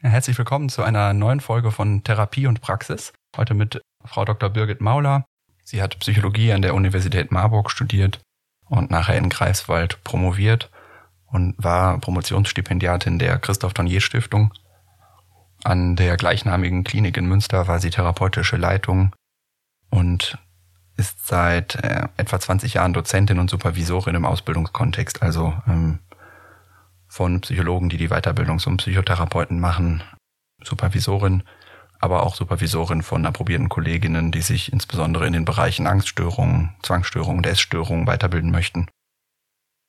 Herzlich willkommen zu einer neuen Folge von Therapie und Praxis. Heute mit Frau Dr. Birgit Mauler. Sie hat Psychologie an der Universität Marburg studiert und nachher in Greifswald promoviert und war Promotionsstipendiatin der Christoph Tonnier Stiftung. An der gleichnamigen Klinik in Münster war sie therapeutische Leitung und ist seit äh, etwa 20 Jahren Dozentin und Supervisorin im Ausbildungskontext, also ähm, von Psychologen, die die Weiterbildung zum Psychotherapeuten machen, Supervisorin, aber auch Supervisorin von approbierten Kolleginnen, die sich insbesondere in den Bereichen Angststörungen, Zwangsstörungen und Essstörungen weiterbilden möchten.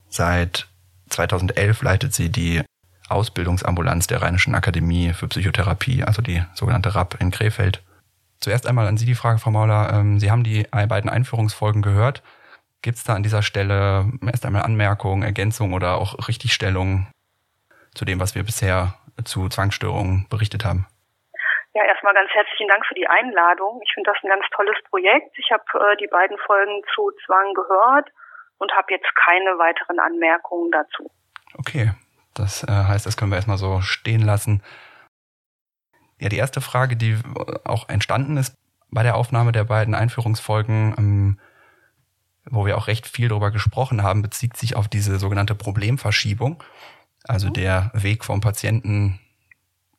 Seit 2011 leitet sie die Ausbildungsambulanz der Rheinischen Akademie für Psychotherapie, also die sogenannte RAP in Krefeld. Zuerst einmal an Sie die Frage, Frau Mauler. Ähm, Sie haben die beiden Einführungsfolgen gehört. Gibt es da an dieser Stelle erst einmal Anmerkungen, Ergänzungen oder auch Richtigstellungen zu dem, was wir bisher zu Zwangsstörungen berichtet haben? Ja, erstmal ganz herzlichen Dank für die Einladung. Ich finde das ein ganz tolles Projekt. Ich habe äh, die beiden Folgen zu Zwang gehört und habe jetzt keine weiteren Anmerkungen dazu. Okay, das äh, heißt, das können wir erstmal so stehen lassen. Ja, die erste Frage, die auch entstanden ist bei der Aufnahme der beiden Einführungsfolgen, ähm, wo wir auch recht viel darüber gesprochen haben, bezieht sich auf diese sogenannte Problemverschiebung. Also mhm. der Weg vom Patienten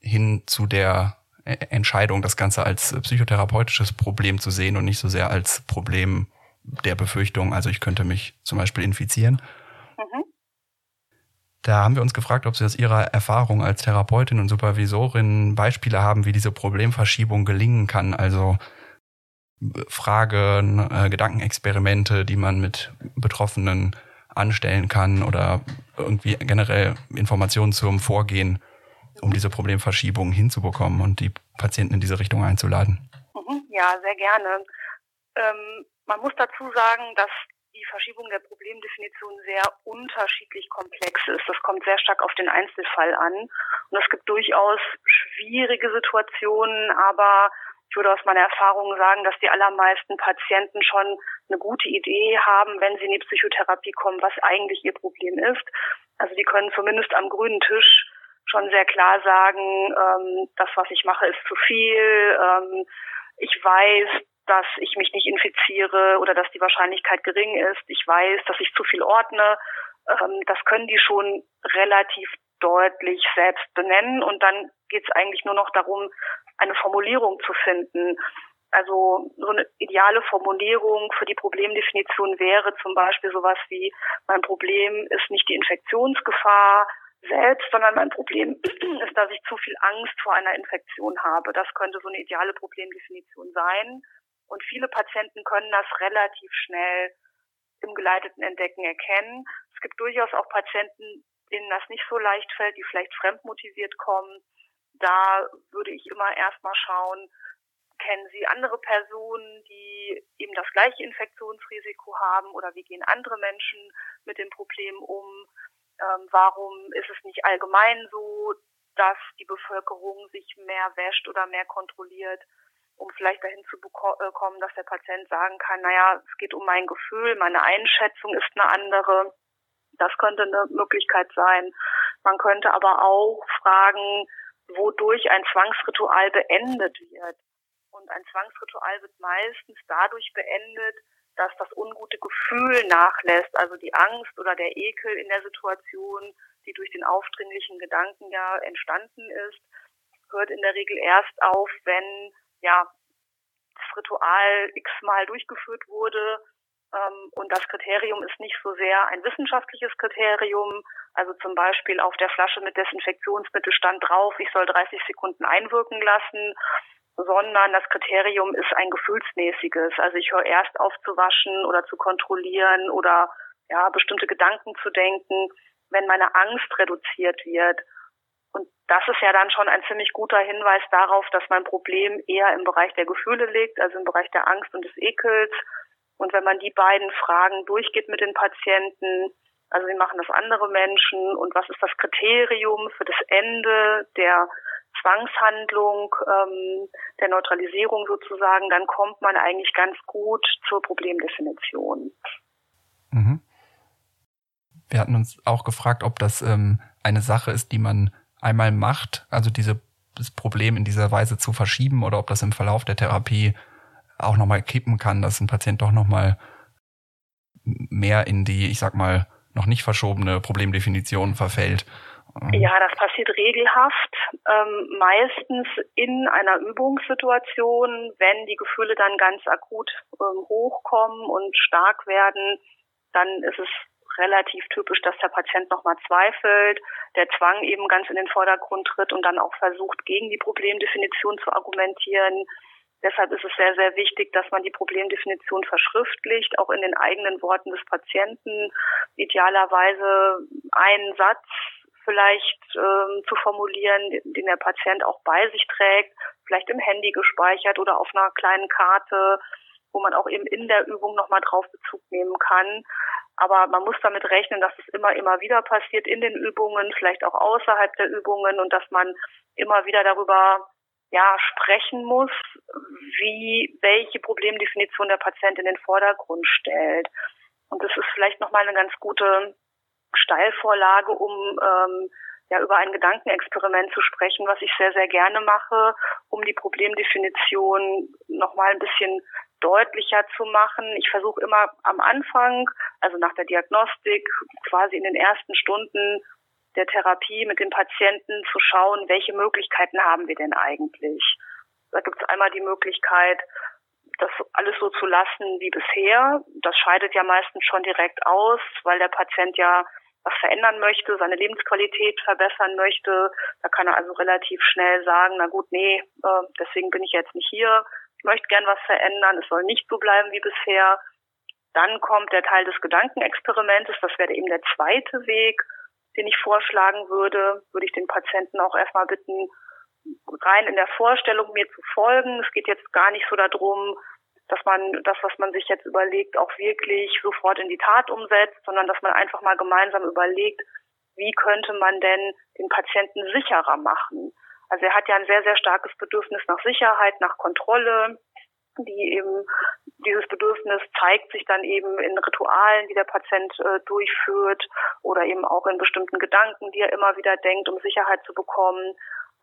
hin zu der e-, Entscheidung, das Ganze als psychotherapeutisches Problem zu sehen und nicht so sehr als Problem der Befürchtung, also ich könnte mich zum Beispiel infizieren. Mhm. Da haben wir uns gefragt, ob Sie aus Ihrer Erfahrung als Therapeutin und Supervisorin Beispiele haben, wie diese Problemverschiebung gelingen kann. Also Fragen, äh, Gedankenexperimente, die man mit Betroffenen anstellen kann oder irgendwie generell Informationen zum Vorgehen, um diese Problemverschiebung hinzubekommen und die Patienten in diese Richtung einzuladen. Mhm, ja, sehr gerne. Ähm, man muss dazu sagen, dass die Verschiebung der Problemdefinition sehr unterschiedlich komplex ist. Das kommt sehr stark auf den Einzelfall an. Und es gibt durchaus schwierige Situationen, aber ich würde aus meiner Erfahrung sagen, dass die allermeisten Patienten schon eine gute Idee haben, wenn sie in die Psychotherapie kommen, was eigentlich ihr Problem ist. Also die können zumindest am grünen Tisch schon sehr klar sagen, ähm, das, was ich mache, ist zu viel. Ähm, ich weiß, dass ich mich nicht infiziere oder dass die Wahrscheinlichkeit gering ist. Ich weiß, dass ich zu viel ordne. Ähm, das können die schon relativ deutlich selbst benennen und dann geht es eigentlich nur noch darum, eine Formulierung zu finden. Also so eine ideale Formulierung für die Problemdefinition wäre zum Beispiel sowas wie, mein Problem ist nicht die Infektionsgefahr selbst, sondern mein Problem ist, dass ich zu viel Angst vor einer Infektion habe. Das könnte so eine ideale Problemdefinition sein. Und viele Patienten können das relativ schnell im geleiteten Entdecken erkennen. Es gibt durchaus auch Patienten, denen das nicht so leicht fällt, die vielleicht fremdmotiviert kommen. Da würde ich immer erstmal schauen, kennen Sie andere Personen, die eben das gleiche Infektionsrisiko haben oder wie gehen andere Menschen mit dem Problem um? Ähm, warum ist es nicht allgemein so, dass die Bevölkerung sich mehr wäscht oder mehr kontrolliert? um vielleicht dahin zu äh, kommen, dass der Patient sagen kann, naja, es geht um mein Gefühl, meine Einschätzung ist eine andere. Das könnte eine Möglichkeit sein. Man könnte aber auch fragen, wodurch ein Zwangsritual beendet wird. Und ein Zwangsritual wird meistens dadurch beendet, dass das ungute Gefühl nachlässt, also die Angst oder der Ekel in der Situation, die durch den aufdringlichen Gedanken ja entstanden ist, hört in der Regel erst auf, wenn ja, das Ritual x-mal durchgeführt wurde. Ähm, und das Kriterium ist nicht so sehr ein wissenschaftliches Kriterium, also zum Beispiel auf der Flasche mit Desinfektionsmittel stand drauf, ich soll 30 Sekunden einwirken lassen, sondern das Kriterium ist ein gefühlsmäßiges. Also ich höre erst auf zu waschen oder zu kontrollieren oder ja, bestimmte Gedanken zu denken, wenn meine Angst reduziert wird. Und das ist ja dann schon ein ziemlich guter Hinweis darauf, dass mein Problem eher im Bereich der Gefühle liegt, also im Bereich der Angst und des Ekels. Und wenn man die beiden Fragen durchgeht mit den Patienten, also wie machen das andere Menschen und was ist das Kriterium für das Ende der Zwangshandlung, ähm, der Neutralisierung sozusagen, dann kommt man eigentlich ganz gut zur Problemdefinition. Mhm. Wir hatten uns auch gefragt, ob das ähm, eine Sache ist, die man einmal macht, also diese das Problem in dieser Weise zu verschieben oder ob das im Verlauf der Therapie auch nochmal kippen kann, dass ein Patient doch nochmal mehr in die, ich sag mal, noch nicht verschobene Problemdefinition verfällt. Ja, das passiert regelhaft, ähm, meistens in einer Übungssituation, wenn die Gefühle dann ganz akut ähm, hochkommen und stark werden, dann ist es relativ typisch, dass der Patient nochmal zweifelt, der Zwang eben ganz in den Vordergrund tritt und dann auch versucht, gegen die Problemdefinition zu argumentieren. Deshalb ist es sehr, sehr wichtig, dass man die Problemdefinition verschriftlicht, auch in den eigenen Worten des Patienten. Idealerweise einen Satz vielleicht ähm, zu formulieren, den der Patient auch bei sich trägt, vielleicht im Handy gespeichert oder auf einer kleinen Karte, wo man auch eben in der Übung nochmal drauf Bezug nehmen kann. Aber man muss damit rechnen, dass es immer, immer wieder passiert in den Übungen, vielleicht auch außerhalb der Übungen und dass man immer wieder darüber ja, sprechen muss, wie, welche Problemdefinition der Patient in den Vordergrund stellt. Und das ist vielleicht nochmal eine ganz gute Steilvorlage, um ähm, ja über ein Gedankenexperiment zu sprechen, was ich sehr, sehr gerne mache, um die Problemdefinition nochmal ein bisschen deutlicher zu machen. Ich versuche immer am Anfang, also nach der Diagnostik, quasi in den ersten Stunden der Therapie mit dem Patienten zu schauen, welche Möglichkeiten haben wir denn eigentlich. Da gibt es einmal die Möglichkeit, das alles so zu lassen wie bisher. Das scheidet ja meistens schon direkt aus, weil der Patient ja was verändern möchte, seine Lebensqualität verbessern möchte. Da kann er also relativ schnell sagen, na gut, nee, äh, deswegen bin ich jetzt nicht hier. Ich möchte gern was verändern. Es soll nicht so bleiben wie bisher. Dann kommt der Teil des Gedankenexperimentes. Das wäre eben der zweite Weg, den ich vorschlagen würde. Würde ich den Patienten auch erstmal bitten, rein in der Vorstellung mir zu folgen. Es geht jetzt gar nicht so darum, dass man das, was man sich jetzt überlegt, auch wirklich sofort in die Tat umsetzt, sondern dass man einfach mal gemeinsam überlegt, wie könnte man denn den Patienten sicherer machen. Also er hat ja ein sehr, sehr starkes Bedürfnis nach Sicherheit, nach Kontrolle, die eben dieses Bedürfnis zeigt sich dann eben in Ritualen, die der Patient äh, durchführt oder eben auch in bestimmten Gedanken, die er immer wieder denkt, um Sicherheit zu bekommen.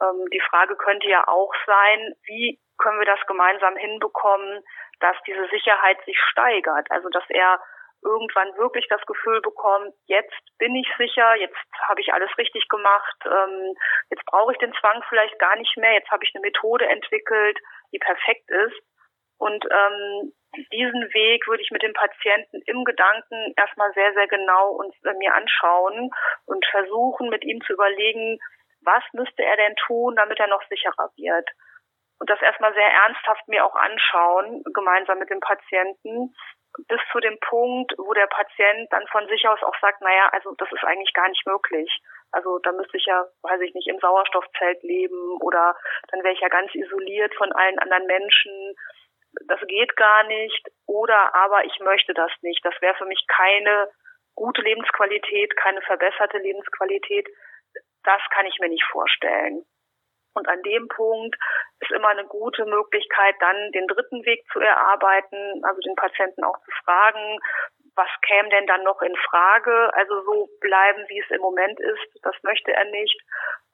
Ähm, die Frage könnte ja auch sein, wie können wir das gemeinsam hinbekommen, dass diese Sicherheit sich steigert, also dass er irgendwann wirklich das Gefühl bekommt, jetzt bin ich sicher, jetzt habe ich alles richtig gemacht, ähm, jetzt brauche ich den Zwang vielleicht gar nicht mehr, jetzt habe ich eine Methode entwickelt, die perfekt ist. Und ähm, diesen Weg würde ich mit dem Patienten im Gedanken erstmal sehr, sehr genau uns äh, mir anschauen und versuchen, mit ihm zu überlegen, was müsste er denn tun, damit er noch sicherer wird und das erstmal sehr ernsthaft mir auch anschauen, gemeinsam mit dem Patienten, bis zu dem Punkt, wo der Patient dann von sich aus auch sagt, naja, also das ist eigentlich gar nicht möglich. Also da müsste ich ja, weiß ich nicht, im Sauerstoffzelt leben oder dann wäre ich ja ganz isoliert von allen anderen Menschen. Das geht gar nicht. Oder aber ich möchte das nicht. Das wäre für mich keine gute Lebensqualität, keine verbesserte Lebensqualität. Das kann ich mir nicht vorstellen. Und an dem Punkt ist immer eine gute Möglichkeit, dann den dritten Weg zu erarbeiten, also den Patienten auch zu fragen, was käme denn dann noch in Frage? Also so bleiben, wie es im Moment ist, das möchte er nicht.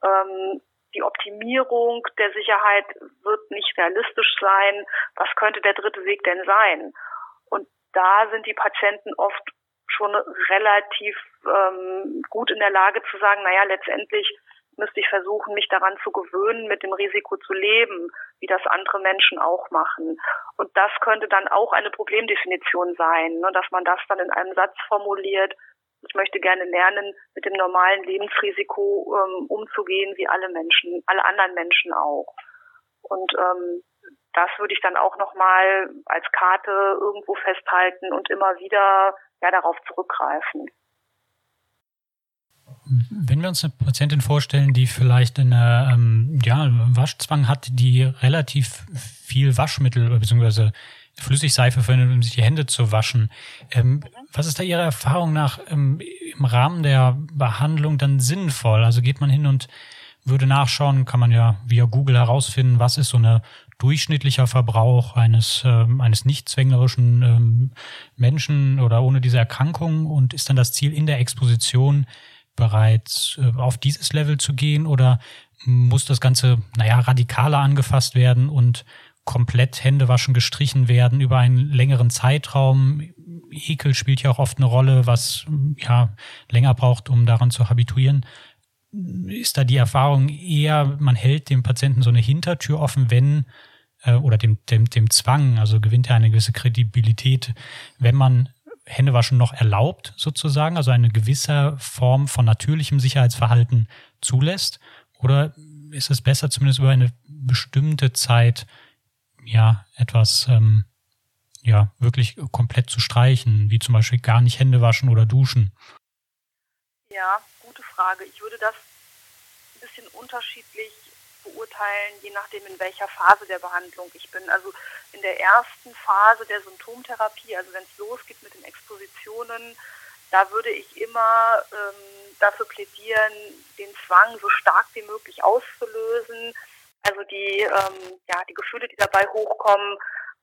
Ähm, die Optimierung der Sicherheit wird nicht realistisch sein. Was könnte der dritte Weg denn sein? Und da sind die Patienten oft schon relativ ähm, gut in der Lage zu sagen, naja, letztendlich müsste ich versuchen, mich daran zu gewöhnen, mit dem Risiko zu leben, wie das andere Menschen auch machen. Und das könnte dann auch eine Problemdefinition sein, ne, dass man das dann in einem Satz formuliert. Ich möchte gerne lernen, mit dem normalen Lebensrisiko ähm, umzugehen, wie alle Menschen, alle anderen Menschen auch. Und ähm, das würde ich dann auch nochmal als Karte irgendwo festhalten und immer wieder ja darauf zurückgreifen. Wenn wir uns eine Patientin vorstellen, die vielleicht eine ähm, ja, Waschzwang hat, die relativ viel Waschmittel bzw. Flüssigseife verwendet, um sich die Hände zu waschen, ähm, was ist da Ihrer Erfahrung nach ähm, im Rahmen der Behandlung dann sinnvoll? Also geht man hin und würde nachschauen, kann man ja via Google herausfinden, was ist so ein durchschnittlicher Verbrauch eines, ähm, eines nicht zwänglerischen ähm, Menschen oder ohne diese Erkrankung? Und ist dann das Ziel in der Exposition bereits äh, auf dieses Level zu gehen? Oder muss das Ganze, naja, radikaler angefasst werden und komplett Händewaschen gestrichen werden über einen längeren Zeitraum. Ekel spielt ja auch oft eine Rolle, was ja länger braucht, um daran zu habituieren. Ist da die Erfahrung eher, man hält dem Patienten so eine Hintertür offen, wenn äh, oder dem, dem, dem Zwang, also gewinnt er eine gewisse Kredibilität, wenn man Händewaschen noch erlaubt, sozusagen, also eine gewisse Form von natürlichem Sicherheitsverhalten zulässt? Oder ist es besser, zumindest über eine bestimmte Zeit, ja, etwas, ähm, ja, wirklich komplett zu streichen, wie zum Beispiel gar nicht Hände waschen oder duschen? Ja, gute Frage. Ich würde das ein bisschen unterschiedlich beurteilen, je nachdem, in welcher Phase der Behandlung ich bin. Also in der ersten Phase der Symptomtherapie, also wenn es losgeht mit den Expositionen, da würde ich immer ähm, dafür plädieren, den Zwang so stark wie möglich auszulösen. Also die, ähm, ja, die Gefühle, die dabei hochkommen,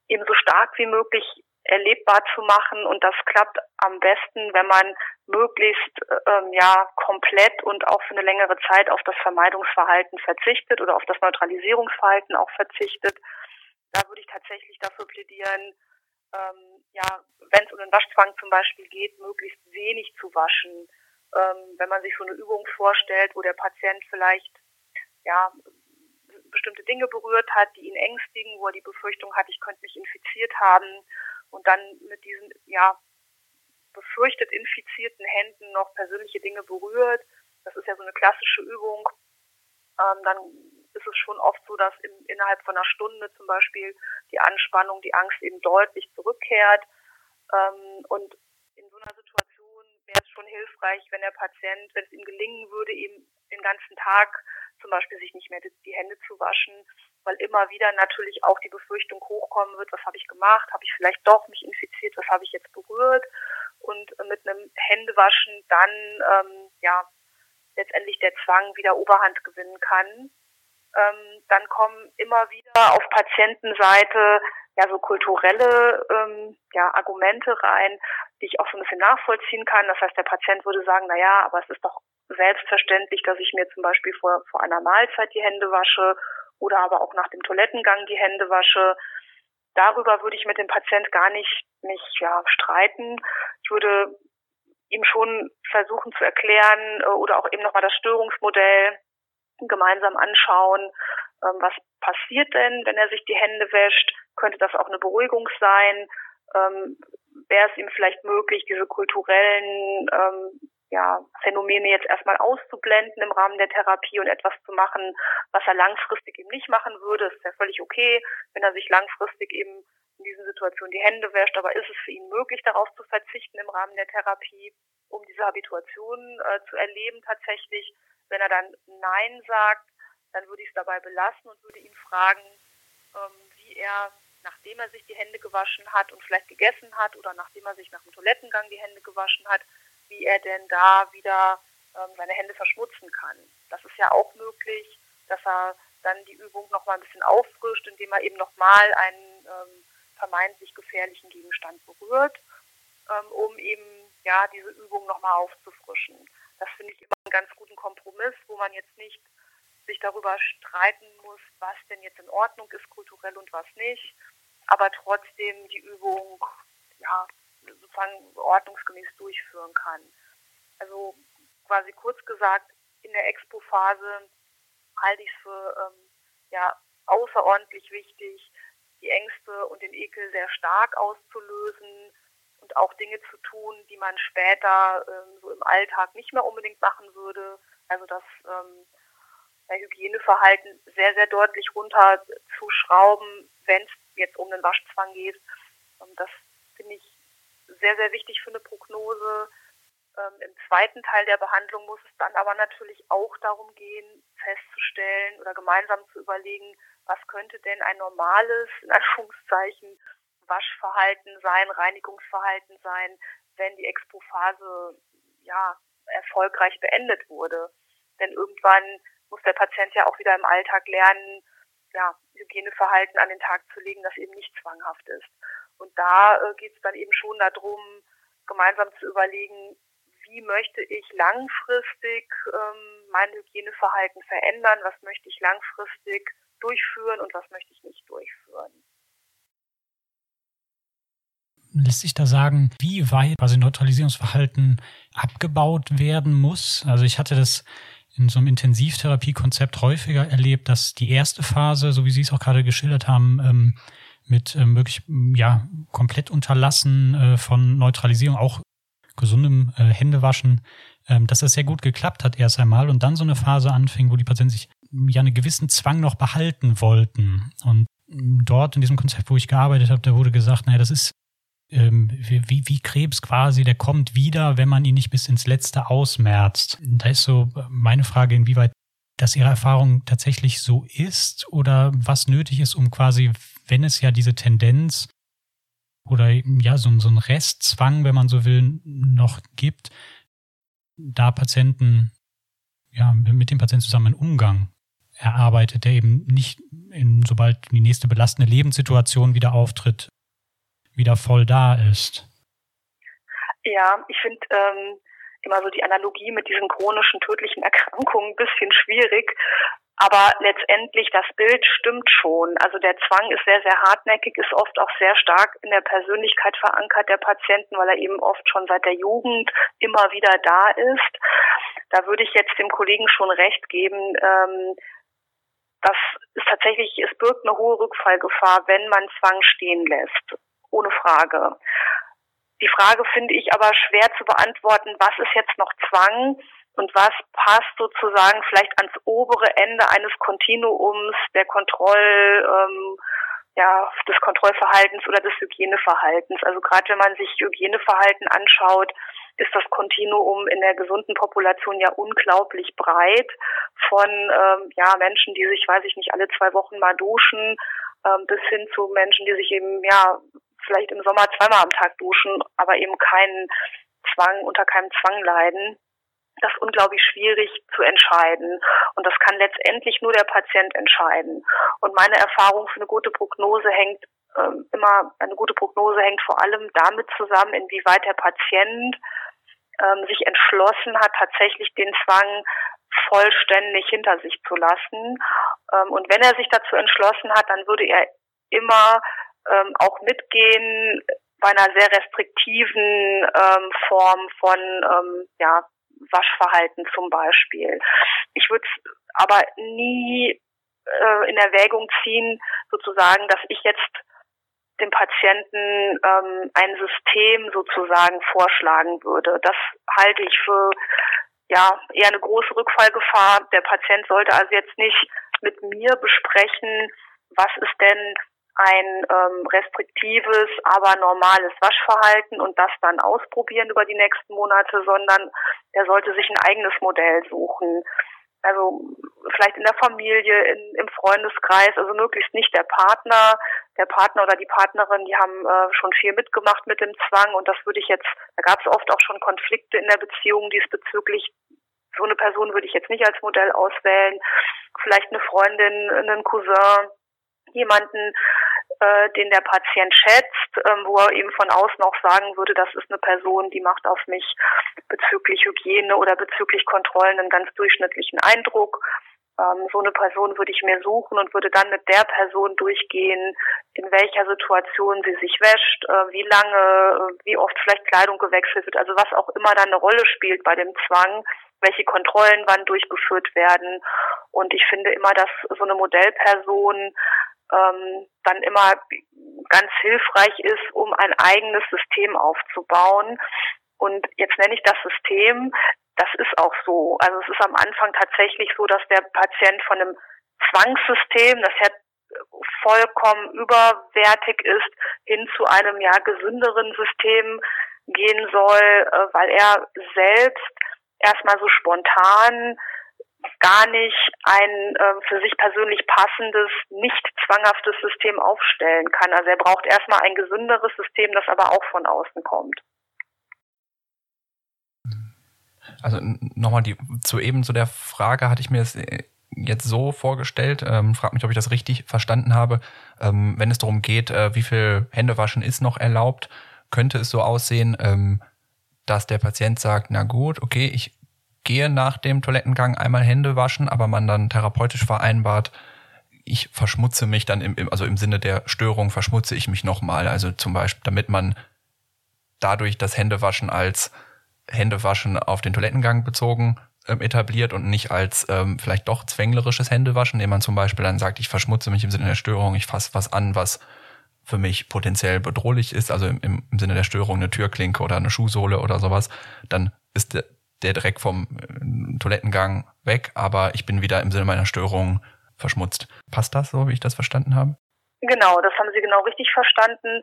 eben so stark wie möglich erlebbar zu machen. Und das klappt am besten, wenn man möglichst ähm, ja komplett und auch für eine längere Zeit auf das Vermeidungsverhalten verzichtet oder auf das Neutralisierungsverhalten auch verzichtet. Da würde ich tatsächlich dafür plädieren, ähm, ja, wenn es um den Waschzwang zum Beispiel geht, möglichst wenig zu waschen. Ähm, wenn man sich so eine Übung vorstellt, wo der Patient vielleicht ja bestimmte Dinge berührt hat, die ihn ängstigen, wo er die Befürchtung hat, ich könnte mich infiziert haben und dann mit diesen ja befürchtet infizierten Händen noch persönliche Dinge berührt. Das ist ja so eine klassische Übung. Ähm, dann ist es schon oft so, dass im, innerhalb von einer Stunde zum Beispiel die Anspannung, die Angst eben deutlich zurückkehrt. Ähm, und in so einer Situation wäre es schon hilfreich, wenn der Patient, wenn es ihm gelingen würde, eben den ganzen Tag zum Beispiel sich nicht mehr die, Hände zu waschen, weil immer wieder natürlich auch die Befürchtung hochkommen wird, was habe ich gemacht, habe ich vielleicht doch mich infiziert, was habe ich jetzt berührt und mit einem Händewaschen dann ähm, ja letztendlich der Zwang wieder Oberhand gewinnen kann. Ähm, dann kommen immer wieder auf Patientenseite ja so kulturelle ähm, ja, Argumente rein, die ich auch so ein bisschen nachvollziehen kann. Das heißt, der Patient würde sagen, na ja, aber es ist doch selbstverständlich, dass ich mir zum Beispiel vor, vor einer Mahlzeit die Hände wasche oder aber auch nach dem Toilettengang die Hände wasche. Darüber würde ich mit dem Patient gar nicht mich ja streiten. Ich würde ihm schon versuchen zu erklären äh, oder auch eben nochmal das Störungsmodell gemeinsam anschauen, ähm, was passiert denn, wenn er sich die Hände wäscht? Könnte das auch eine Beruhigung sein? Ähm, Wäre es ihm vielleicht möglich, diese kulturellen ähm, ja, Phänomene jetzt erstmal auszublenden im Rahmen der Therapie und etwas zu machen, was er langfristig eben nicht machen würde. Ist ja völlig okay, wenn er sich langfristig eben in diesen Situationen die Hände wäscht, aber ist es für ihn möglich, darauf zu verzichten im Rahmen der Therapie, um diese Habituation äh, zu erleben tatsächlich? Wenn er dann Nein sagt, dann würde ich es dabei belassen und würde ihn fragen, ähm, wie er, nachdem er sich die Hände gewaschen hat und vielleicht gegessen hat oder nachdem er sich nach dem Toilettengang die Hände gewaschen hat, wie er denn da wieder ähm, seine Hände verschmutzen kann. Das ist ja auch möglich, dass er dann die Übung nochmal ein bisschen auffrischt, indem er eben nochmal einen ähm, vermeintlich gefährlichen Gegenstand berührt, ähm, um eben ja diese Übung nochmal aufzufrischen. Das finde ich immer einen ganz guten Kompromiss, wo man jetzt nicht sich darüber streiten muss, was denn jetzt in Ordnung ist kulturell und was nicht, aber trotzdem die Übung ja sozusagen ordnungsgemäß durchführen kann. Also quasi kurz gesagt, in der Expo-Phase halte ich es für ähm, ja, außerordentlich wichtig, die Ängste und den Ekel sehr stark auszulösen und auch Dinge zu tun, die man später ähm, so im Alltag nicht mehr unbedingt machen würde. Also das ähm, Hygieneverhalten sehr, sehr deutlich runterzuschrauben, wenn es jetzt um den Waschzwang geht. Das finde ich sehr, sehr wichtig für eine Prognose. Ähm, Im zweiten Teil der Behandlung muss es dann aber natürlich auch darum gehen, festzustellen oder gemeinsam zu überlegen, was könnte denn ein normales, in Anführungszeichen, Waschverhalten sein, Reinigungsverhalten sein, wenn die Expo-Phase ja, erfolgreich beendet wurde. Denn irgendwann muss der Patient ja auch wieder im Alltag lernen, ja, Hygieneverhalten an den Tag zu legen, das eben nicht zwanghaft ist. Und da äh, geht es dann eben schon darum, gemeinsam zu überlegen, wie möchte ich langfristig ähm, mein Hygieneverhalten verändern, was möchte ich langfristig durchführen und was möchte ich nicht durchführen. Lässt sich da sagen, wie weit quasi Neutralisierungsverhalten abgebaut werden muss? Also ich hatte das in so einem Intensivtherapiekonzept häufiger erlebt, dass die erste Phase, so wie Sie es auch gerade geschildert haben, ähm, mit ähm, wirklich ja komplett unterlassen äh, von Neutralisierung, auch gesundem äh, Händewaschen, ähm, dass das sehr gut geklappt hat erst einmal und dann so eine Phase anfing, wo die Patienten sich ja einen gewissen Zwang noch behalten wollten. Und dort in diesem Konzept, wo ich gearbeitet habe, da wurde gesagt, naja, das ist ähm, wie, wie Krebs quasi, der kommt wieder, wenn man ihn nicht bis ins Letzte ausmerzt. Da ist so meine Frage, inwieweit das Ihre Erfahrung tatsächlich so ist oder was nötig ist, um quasi, wenn es ja diese Tendenz oder ja, so, so ein Restzwang, wenn man so will, noch gibt, da Patienten, ja, mit dem Patienten zusammen einen Umgang erarbeitet, der eben nicht, in, sobald die nächste belastende Lebenssituation wieder auftritt, wieder voll da ist. Ja, ich finde ähm, immer so die Analogie mit diesen chronischen tödlichen Erkrankungen ein bisschen schwierig. Aber letztendlich das Bild stimmt schon. Also der Zwang ist sehr, sehr hartnäckig, ist oft auch sehr stark in der Persönlichkeit verankert der Patienten, weil er eben oft schon seit der Jugend immer wieder da ist. Da würde ich jetzt dem Kollegen schon recht geben. Ähm, das ist tatsächlich, es birgt eine hohe Rückfallgefahr, wenn man Zwang stehen lässt ohne Frage. Die Frage finde ich aber schwer zu beantworten, was ist jetzt noch Zwang und was passt sozusagen vielleicht ans obere Ende eines Kontinuums der Kontroll, ähm, ja, des Kontrollverhaltens oder des Hygieneverhaltens. Also gerade wenn man sich Hygieneverhalten anschaut, ist das Kontinuum in der gesunden Population ja unglaublich breit von ähm, ja Menschen, die sich, weiß ich nicht, alle zwei Wochen mal duschen, ähm, bis hin zu Menschen, die sich eben ja vielleicht im Sommer zweimal am Tag duschen, aber eben keinen Zwang, unter keinem Zwang leiden. Das ist unglaublich schwierig zu entscheiden. Und das kann letztendlich nur der Patient entscheiden. Und meine Erfahrung für eine gute Prognose hängt ähm, immer, eine gute Prognose hängt vor allem damit zusammen, inwieweit der Patient ähm, sich entschlossen hat, tatsächlich den Zwang vollständig hinter sich zu lassen. Ähm, und wenn er sich dazu entschlossen hat, dann würde er immer ähm, auch mitgehen bei einer sehr restriktiven Form von ja, Waschverhalten zum Beispiel. Ich würde aber nie äh, in Erwägung ziehen, sozusagen, dass ich jetzt dem Patienten ähm, ein System sozusagen vorschlagen würde. Das halte ich für ja eher eine große Rückfallgefahr. Der Patient sollte also jetzt nicht mit mir besprechen, was ist denn ein ähm, restriktives, aber normales Waschverhalten und das dann ausprobieren über die nächsten Monate, sondern er sollte sich ein eigenes Modell suchen. Also vielleicht in der Familie, in, im Freundeskreis, also möglichst nicht der Partner. Der Partner oder die Partnerin, die haben äh, schon viel mitgemacht mit dem Zwang und das würde ich jetzt, da gab es oft auch schon Konflikte in der Beziehung diesbezüglich. So eine Person würde ich jetzt nicht als Modell auswählen. Vielleicht eine Freundin, einen Cousin, jemanden, äh, den der Patient schätzt, ähm, wo er eben von außen auch sagen würde, das ist eine Person, die macht auf mich bezüglich Hygiene oder bezüglich Kontrollen einen ganz durchschnittlichen Eindruck. Ähm, so eine Person würde ich mir suchen und würde dann mit der Person durchgehen, in welcher Situation sie sich wäscht, äh, wie lange, äh, wie oft vielleicht Kleidung gewechselt wird, also was auch immer dann eine Rolle spielt bei dem Zwang, welche Kontrollen wann durchgeführt werden. Und ich finde immer, dass so eine Modellperson ähm, dann immer ganz hilfreich ist, um ein eigenes System aufzubauen. Und jetzt nenne ich das System, das ist auch so. Also es ist am Anfang tatsächlich so, dass der Patient von einem Zwangssystem, das ja vollkommen überwertig ist, hin zu einem ja gesünderen System gehen soll, äh, weil er selbst erstmal so spontan gar nicht ein äh, für sich persönlich passendes, nicht zwanghaftes System aufstellen kann. Also er braucht erstmal ein gesünderes System, das aber auch von außen kommt. Also nochmal die zu eben zu der Frage hatte ich mir das äh, jetzt so vorgestellt, ähm, frag mich, ob ich das richtig verstanden habe. Ähm, wenn es darum geht, äh, wie viel Händewaschen ist noch erlaubt, könnte es so aussehen, ähm, dass der Patient sagt, na gut, okay, ich gehe nach dem Toilettengang einmal Hände waschen, aber man dann therapeutisch vereinbart, ich verschmutze mich dann im, also im Sinne der Störung verschmutze ich mich nochmal. Also zum Beispiel, damit man dadurch das Händewaschen als Händewaschen auf den Toilettengang bezogen ähm, etabliert und nicht als ähm, vielleicht doch zwänglerisches Händewaschen, indem man zum Beispiel dann sagt, ich verschmutze mich im Sinne der Störung, ich fasse was an, was für mich potenziell bedrohlich ist, also im, im Sinne der Störung eine Türklinke oder eine Schuhsohle oder sowas, dann ist der, Dreck vom äh, Toilettengang weg, aber ich bin wieder im Sinne meiner Störung verschmutzt. Passt das so, wie ich das verstanden habe? Genau, das haben Sie genau richtig verstanden.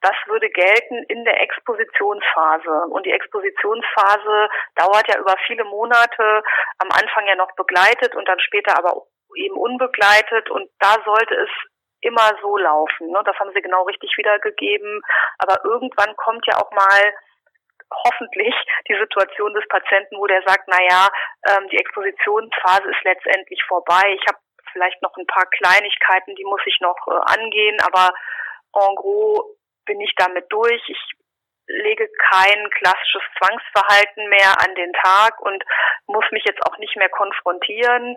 Das würde gelten in der Expositionsphase. Und die Expositionsphase dauert ja über viele Monate, am Anfang ja noch begleitet und dann später aber eben unbegleitet. Und da sollte es immer so laufen. Ne? Das haben Sie genau richtig wiedergegeben. Aber irgendwann kommt ja auch mal hoffentlich die Situation des Patienten, wo der sagt, na ja, ähm, die Expositionsphase ist letztendlich vorbei. Ich habe vielleicht noch ein paar Kleinigkeiten, die muss ich noch äh, angehen, aber en gros bin ich damit durch. Ich lege kein klassisches Zwangsverhalten mehr an den Tag und muss mich jetzt auch nicht mehr konfrontieren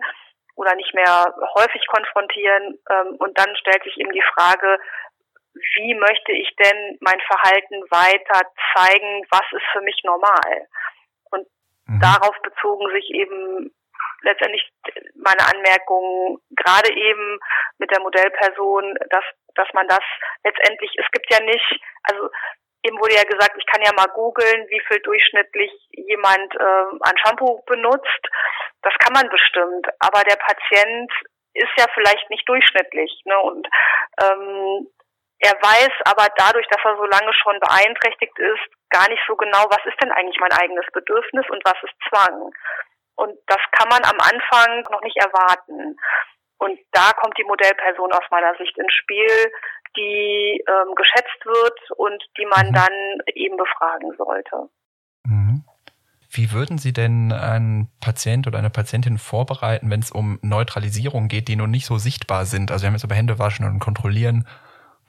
oder nicht mehr häufig konfrontieren. Ähm, und dann stellt sich eben die Frage, wie möchte ich denn mein Verhalten weiter zeigen, was ist für mich normal? Und mhm. darauf bezogen sich eben letztendlich meine Anmerkungen, gerade eben mit der Modellperson, dass, dass man das letztendlich, es gibt ja nicht, also eben wurde ja gesagt, ich kann ja mal googeln, wie viel durchschnittlich jemand äh, an Shampoo benutzt. Das kann man bestimmt, aber der Patient ist ja vielleicht nicht durchschnittlich. Ne? Und ähm, er weiß aber dadurch, dass er so lange schon beeinträchtigt ist, gar nicht so genau, was ist denn eigentlich mein eigenes Bedürfnis und was ist Zwang. Und das kann man am Anfang noch nicht erwarten. Und da kommt die Modellperson aus meiner Sicht ins Spiel, die ähm, geschätzt wird und die man mhm. dann eben befragen sollte. Mhm. Wie würden Sie denn einen Patient oder eine Patientin vorbereiten, wenn es um Neutralisierung geht, die nun nicht so sichtbar sind? Also wir haben jetzt über Hände waschen und kontrollieren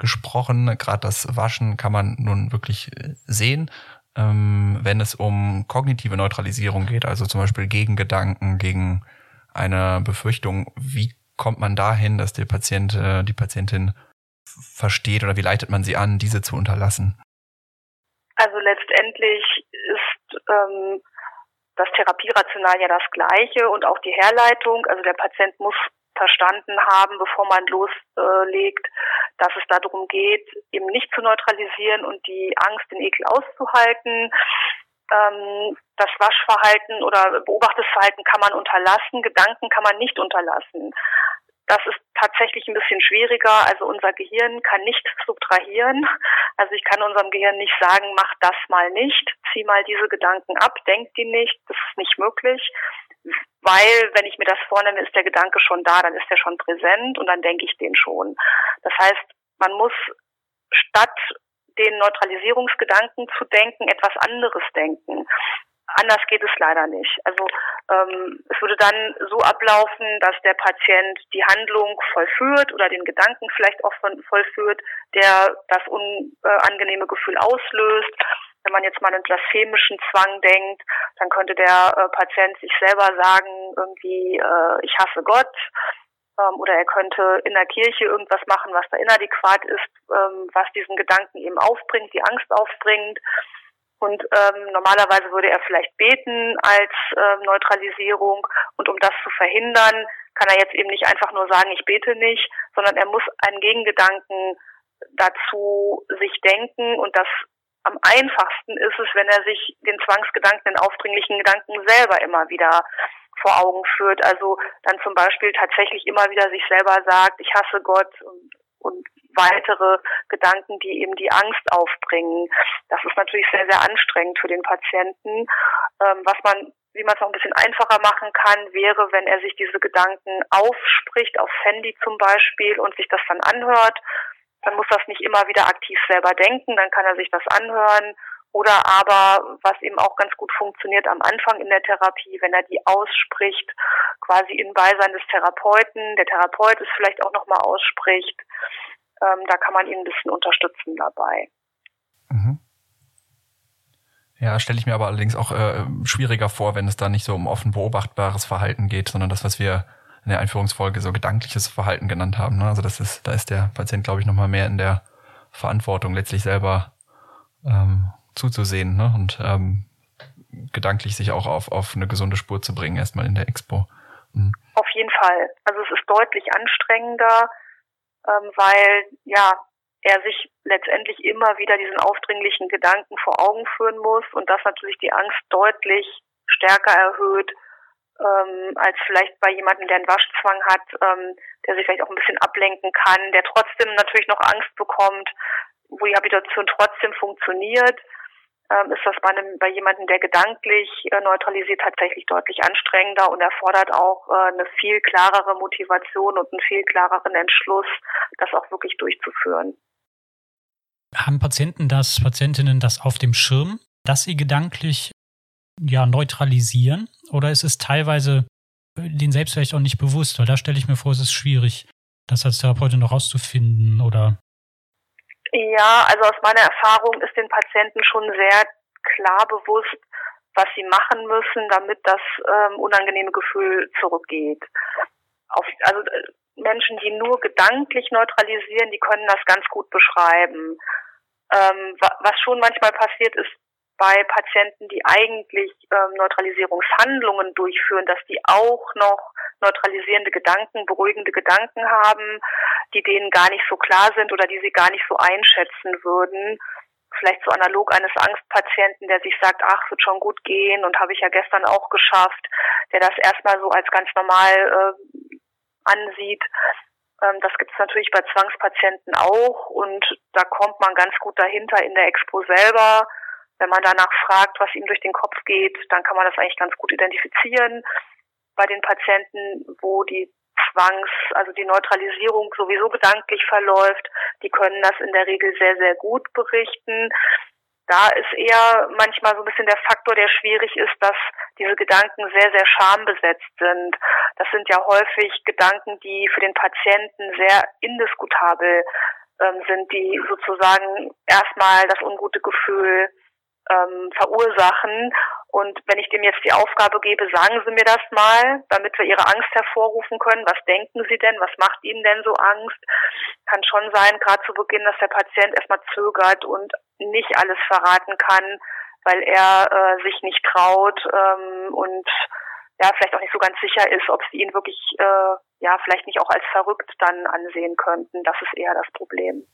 gesprochen. Gerade das Waschen kann man nun wirklich äh, sehen ähm, wenn es um kognitive Neutralisierung geht, also zum Beispiel gegen Gedanken, gegen eine Befürchtung, wie kommt man dahin, dass der Patient, äh, die Patientin versteht oder wie leitet man sie an, diese zu unterlassen? Also letztendlich ist ähm, das Therapierational ja das gleiche und auch die Herleitung. Also der Patient muss verstanden haben, bevor man loslegt, dass es darum geht, eben nicht zu neutralisieren und die Angst, den Ekel auszuhalten. Ähm, das Waschverhalten oder Beobachtungsverhalten kann man unterlassen, Gedanken kann man nicht unterlassen. Das ist tatsächlich ein bisschen schwieriger. Also unser Gehirn kann nicht subtrahieren. Also ich kann unserem Gehirn nicht sagen, mach das mal nicht, zieh mal diese Gedanken ab, denk die nicht. Das ist nicht möglich weil wenn ich mir das vornehme, ist der Gedanke schon da, dann ist er schon präsent und dann denke ich den schon. Das heißt, man muss statt den Neutralisierungsgedanken zu denken, etwas anderes denken. Anders geht es leider nicht. Also ähm, es würde dann so ablaufen, dass der Patient die Handlung vollführt oder den Gedanken vielleicht auch vollführt, der das unangenehme Gefühl auslöst wenn man jetzt mal einen blasphemischen Zwang denkt, dann könnte der äh, Patient sich selber sagen, irgendwie, äh, ich hasse Gott. Ähm, oder er könnte in der Kirche irgendwas machen, was da inadäquat ist, ähm, was diesen Gedanken eben aufbringt, die Angst aufbringt. Und ähm, normalerweise würde er vielleicht beten als ähm, Neutralisierung. Und um das zu verhindern, kann er jetzt eben nicht einfach nur sagen, ich bete nicht, sondern er muss einen Gegengedanken dazu sich denken und das am einfachsten ist es, wenn er sich den Zwangsgedanken, den aufdringlichen Gedanken selber immer wieder vor Augen führt. Also dann zum Beispiel tatsächlich immer wieder sich selber sagt, ich hasse Gott und, und weitere Gedanken, die eben die Angst aufbringen. Das ist natürlich sehr, sehr anstrengend für den Patienten. Ähm, was man, wie man es noch ein bisschen einfacher machen kann, wäre, wenn er sich diese Gedanken aufspricht, aufs Handy zum Beispiel, und sich das dann anhört dann muss das nicht immer wieder aktiv selber denken, dann kann er sich das anhören. Oder aber, was eben auch ganz gut funktioniert am Anfang in der Therapie, wenn er die ausspricht, quasi in Beisein des Therapeuten, der Therapeut es vielleicht auch nochmal ausspricht, ähm, da kann man ihn ein bisschen unterstützen dabei. Mhm. Ja, stelle ich mir aber allerdings auch äh, schwieriger vor, wenn es da nicht so um offen beobachtbares Verhalten geht, sondern das, was wir in der Einführungsfolge so gedankliches Verhalten genannt haben. Ne? Also das ist, da ist der Patient, glaube ich, nochmal mehr in der Verantwortung, letztlich selber ähm, zuzusehen ne? und ähm, gedanklich sich auch auf, auf eine gesunde Spur zu bringen, erstmal in der Expo. Mhm. Auf jeden Fall. Also es ist deutlich anstrengender, ähm, weil ja er sich letztendlich immer wieder diesen aufdringlichen Gedanken vor Augen führen muss und das natürlich die Angst deutlich stärker erhöht, ähm, als vielleicht bei jemandem, der einen Waschzwang hat, ähm, der sich vielleicht auch ein bisschen ablenken kann, der trotzdem natürlich noch Angst bekommt, wo die Habitation trotzdem funktioniert, ähm, ist das bei, einem, bei jemandem, der gedanklich äh, neutralisiert, tatsächlich deutlich anstrengender und erfordert auch äh, eine viel klarere Motivation und einen viel klareren Entschluss, das auch wirklich durchzuführen. Haben Patienten das, Patientinnen das auf dem Schirm, dass sie gedanklich ja neutralisieren? Oder ist es teilweise den selbst vielleicht auch nicht bewusst? Weil da stelle ich mir vor, es ist schwierig, das als Therapeutin noch rauszufinden oder ja, also aus meiner Erfahrung ist den Patienten schon sehr klar bewusst, was sie machen müssen, damit das ähm, unangenehme Gefühl zurückgeht. Auf, also äh, Menschen, die nur gedanklich neutralisieren, die können das ganz gut beschreiben. Ähm, was schon manchmal passiert ist bei Patienten, die eigentlich ähm, Neutralisierungshandlungen durchführen, dass die auch noch neutralisierende Gedanken, beruhigende Gedanken haben, die denen gar nicht so klar sind oder die sie gar nicht so einschätzen würden. Vielleicht so analog eines Angstpatienten, der sich sagt, ach, wird schon gut gehen und habe ich ja gestern auch geschafft, der das erstmal so als ganz normal äh, ansieht. Ähm, das gibt es natürlich bei Zwangspatienten auch und da kommt man ganz gut dahinter in der Expo selber. Wenn man danach fragt, was ihm durch den Kopf geht, dann kann man das eigentlich ganz gut identifizieren. Bei den Patienten, wo die Zwangs, also die Neutralisierung sowieso gedanklich verläuft, die können das in der Regel sehr, sehr gut berichten. Da ist eher manchmal so ein bisschen der Faktor, der schwierig ist, dass diese Gedanken sehr, sehr schambesetzt sind. Das sind ja häufig Gedanken, die für den Patienten sehr indiskutabel ähm, sind, die sozusagen erstmal das ungute Gefühl ähm, verursachen. Und wenn ich dem jetzt die Aufgabe gebe, sagen Sie mir das mal, damit wir Ihre Angst hervorrufen können. Was denken Sie denn? Was macht Ihnen denn so Angst? Kann schon sein, gerade zu Beginn, dass der Patient erstmal zögert und nicht alles verraten kann, weil er äh, sich nicht traut ähm, und ja vielleicht auch nicht so ganz sicher ist, ob sie ihn wirklich äh, ja vielleicht nicht auch als verrückt dann ansehen könnten. Das ist eher das Problem.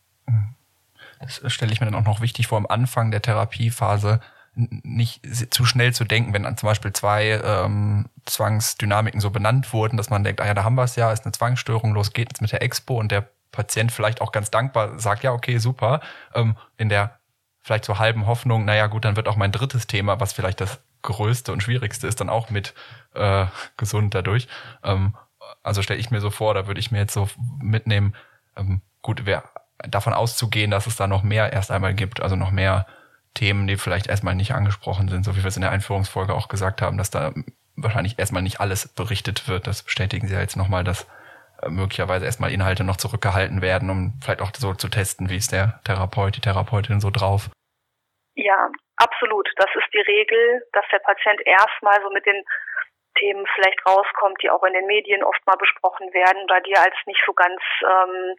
Das stelle ich mir dann auch noch wichtig vor, am Anfang der Therapiephase nicht zu schnell zu denken, wenn zum Beispiel zwei ähm, Zwangsdynamiken so benannt wurden, dass man denkt, ah ja, da haben wir es ja, ist eine Zwangsstörung, los geht's mit der Expo und der Patient vielleicht auch ganz dankbar sagt, ja, okay, super, ähm, in der vielleicht zur halben Hoffnung, naja gut, dann wird auch mein drittes Thema, was vielleicht das größte und schwierigste ist, dann auch mit äh, gesund dadurch. Ähm, also stelle ich mir so vor, da würde ich mir jetzt so mitnehmen, ähm, gut, wer davon auszugehen, dass es da noch mehr erst einmal gibt, also noch mehr Themen, die vielleicht erstmal nicht angesprochen sind, so wie wir es in der Einführungsfolge auch gesagt haben, dass da wahrscheinlich erstmal nicht alles berichtet wird. Das bestätigen Sie ja jetzt nochmal, dass äh, möglicherweise erstmal Inhalte noch zurückgehalten werden, um vielleicht auch so zu testen, wie ist der Therapeut, die Therapeutin so drauf. Ja, absolut. Das ist die Regel, dass der Patient erstmal so mit den Themen vielleicht rauskommt, die auch in den Medien oft mal besprochen werden oder die als nicht so ganz ähm,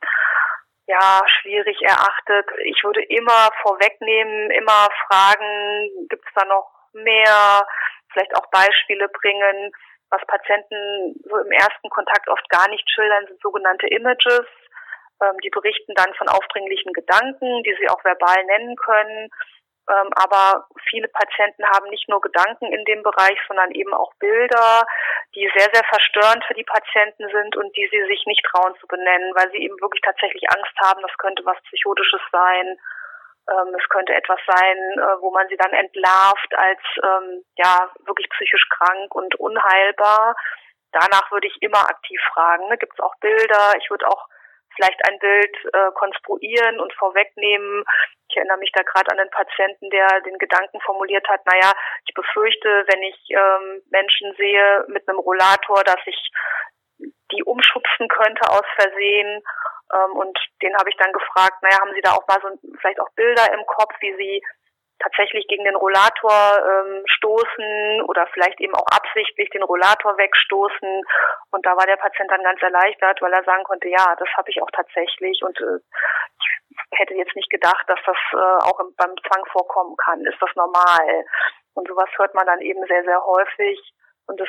ja, schwierig erachtet. Ich würde immer vorwegnehmen, immer fragen, gibt es da noch mehr, vielleicht auch Beispiele bringen. Was Patienten so im ersten Kontakt oft gar nicht schildern, sind sogenannte Images. Ähm, die berichten dann von aufdringlichen Gedanken, die sie auch verbal nennen können. Ähm, aber viele Patienten haben nicht nur Gedanken in dem Bereich, sondern eben auch Bilder, die sehr, sehr verstörend für die Patienten sind und die sie sich nicht trauen zu benennen, weil sie eben wirklich tatsächlich Angst haben, das könnte was Psychotisches sein. Ähm, es könnte etwas sein, äh, wo man sie dann entlarvt als ähm, ja wirklich psychisch krank und unheilbar. Danach würde ich immer aktiv fragen. Ne? Gibt es auch Bilder? Ich würde auch vielleicht ein Bild äh, konstruieren und vorwegnehmen. Ich erinnere mich da gerade an einen Patienten, der den Gedanken formuliert hat, naja, ich befürchte, wenn ich ähm, Menschen sehe mit einem Rollator, dass ich die umschubsen könnte aus Versehen. Ähm, und den habe ich dann gefragt, naja, haben Sie da auch mal so vielleicht auch Bilder im Kopf, wie Sie tatsächlich gegen den Rollator ähm, stoßen oder vielleicht eben auch absichtlich den Rollator wegstoßen. Und da war der Patient dann ganz erleichtert, weil er sagen konnte, ja, das habe ich auch tatsächlich und äh, ich hätte jetzt nicht gedacht, dass das äh, auch im, beim Zwang vorkommen kann. Ist das normal? Und sowas hört man dann eben sehr, sehr häufig. Und das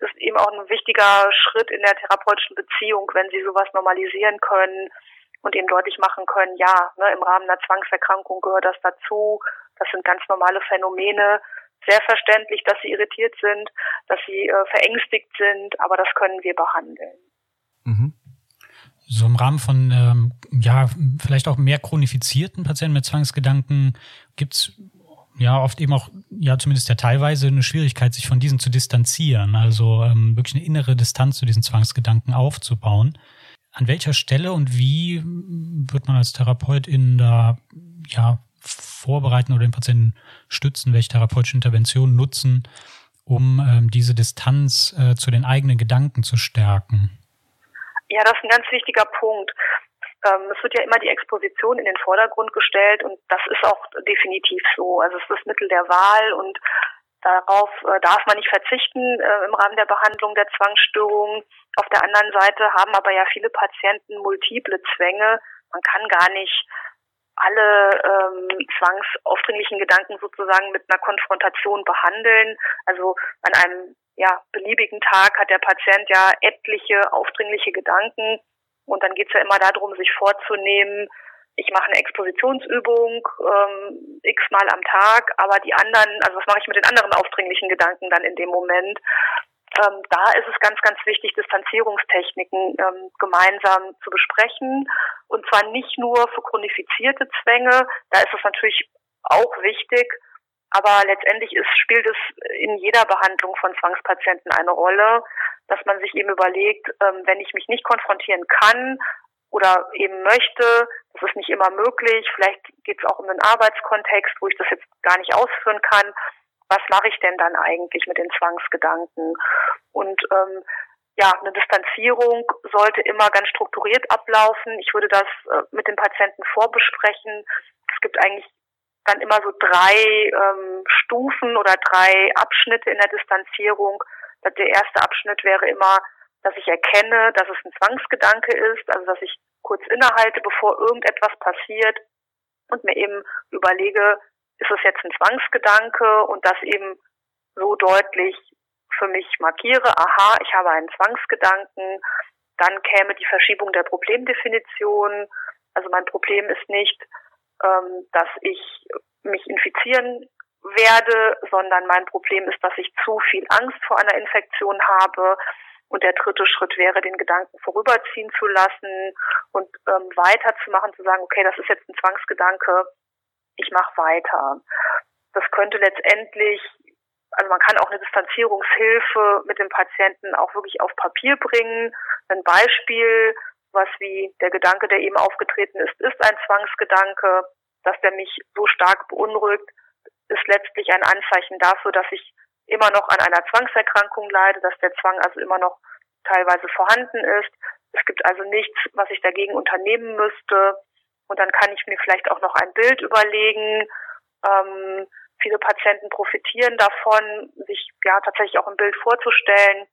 ist eben auch ein wichtiger Schritt in der therapeutischen Beziehung, wenn sie sowas normalisieren können und eben deutlich machen können, ja, ne, im Rahmen einer Zwangserkrankung gehört das dazu. Das sind ganz normale Phänomene. Sehr verständlich, dass sie irritiert sind, dass sie äh, verängstigt sind, aber das können wir behandeln. Mhm. So im Rahmen von ähm, ja vielleicht auch mehr chronifizierten Patienten mit Zwangsgedanken gibt's ja oft eben auch, ja zumindest ja teilweise eine Schwierigkeit, sich von diesen zu distanzieren, also ähm, wirklich eine innere Distanz zu diesen Zwangsgedanken aufzubauen. An welcher Stelle und wie wird man als Therapeutin da ja vorbereiten oder den Patienten stützen, welche therapeutische Interventionen nutzen, um ähm, diese Distanz äh, zu den eigenen Gedanken zu stärken? Ja, das ist ein ganz wichtiger Punkt. Ähm, es wird ja immer die Exposition in den Vordergrund gestellt und das ist auch definitiv so. Also es ist das Mittel der Wahl und darauf äh, darf man nicht verzichten äh, im Rahmen der Behandlung der Zwangsstörungen. Auf der anderen Seite haben aber ja viele Patienten multiple Zwänge. Man kann gar nicht alle ähm, zwangsaufdringlichen Gedanken sozusagen mit einer Konfrontation behandeln. Also an einem ja, beliebigen Tag hat der Patient ja etliche aufdringliche Gedanken und dann geht's ja immer darum, sich vorzunehmen, ich mache eine Expositionsübung ähm, x-mal am Tag, aber die anderen, also was mache ich mit den anderen aufdringlichen Gedanken dann in dem Moment? Ähm, da ist es ganz, ganz wichtig, Distanzierungstechniken ähm, gemeinsam zu besprechen. Und zwar nicht nur für chronifizierte Zwänge, da ist es natürlich auch wichtig, aber letztendlich ist, spielt es in jeder Behandlung von Zwangspatienten eine Rolle, dass man sich eben überlegt, ähm, wenn ich mich nicht konfrontieren kann oder eben möchte, das ist nicht immer möglich, vielleicht geht es auch um einen Arbeitskontext, wo ich das jetzt gar nicht ausführen kann, was mache ich denn dann eigentlich mit den Zwangsgedanken? Und ähm, ja, eine Distanzierung sollte immer ganz strukturiert ablaufen. Ich würde das äh, mit dem Patienten vorbesprechen. Es gibt eigentlich dann immer so drei ähm, Stufen oder drei Abschnitte in der Distanzierung. Der erste Abschnitt wäre immer, dass ich erkenne, dass es ein Zwangsgedanke ist, also dass ich kurz innehalte, bevor irgendetwas passiert und mir eben überlege, ist es jetzt ein Zwangsgedanke und das eben so deutlich für mich markiere, aha, ich habe einen Zwangsgedanken, dann käme die Verschiebung der Problemdefinition. Also mein Problem ist nicht, ähm, dass ich mich infizieren werde, sondern mein Problem ist, dass ich zu viel Angst vor einer Infektion habe. Und der dritte Schritt wäre, den Gedanken vorüberziehen zu lassen und ähm, weiterzumachen, zu sagen, okay, das ist jetzt ein Zwangsgedanke, ich mache weiter. Das könnte letztendlich, also man kann auch eine Distanzierungshilfe mit dem Patienten auch wirklich auf Papier bringen. Ein Beispiel, was wie der Gedanke, der eben aufgetreten ist, ist ein Zwangsgedanke, dass der mich so stark beunruhigt, ist letztlich ein Anzeichen dafür, dass ich immer noch an einer Zwangserkrankung leide, dass der Zwang also immer noch teilweise vorhanden ist. Es gibt also nichts, was ich dagegen unternehmen müsste. Und dann kann ich mir vielleicht auch noch ein Bild überlegen. Ähm, viele Patienten profitieren davon, sich ja tatsächlich auch ein Bild vorzustellen.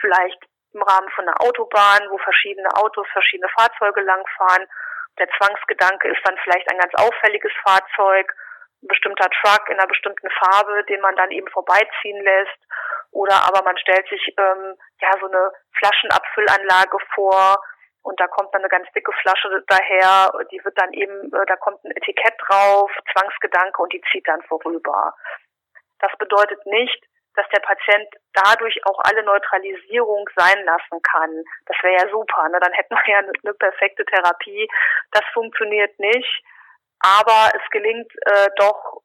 Vielleicht im Rahmen von einer Autobahn, wo verschiedene Autos, verschiedene Fahrzeuge langfahren. Der Zwangsgedanke ist dann vielleicht ein ganz auffälliges Fahrzeug, ein bestimmter Truck in einer bestimmten Farbe, den man dann eben vorbeiziehen lässt. Oder aber man stellt sich ähm, ja so eine Flaschenabfüllanlage vor, und da kommt dann eine ganz dicke Flasche daher, die wird dann eben, äh, da kommt ein Etikett drauf, Zwangsgedanke und die zieht dann vorüber. Das bedeutet nicht, dass der Patient dadurch auch alle Neutralisierung sein lassen kann. Das wäre ja super, ne? dann hätten wir ja eine, perfekte Therapie. Das funktioniert nicht, aber es gelingt äh, doch,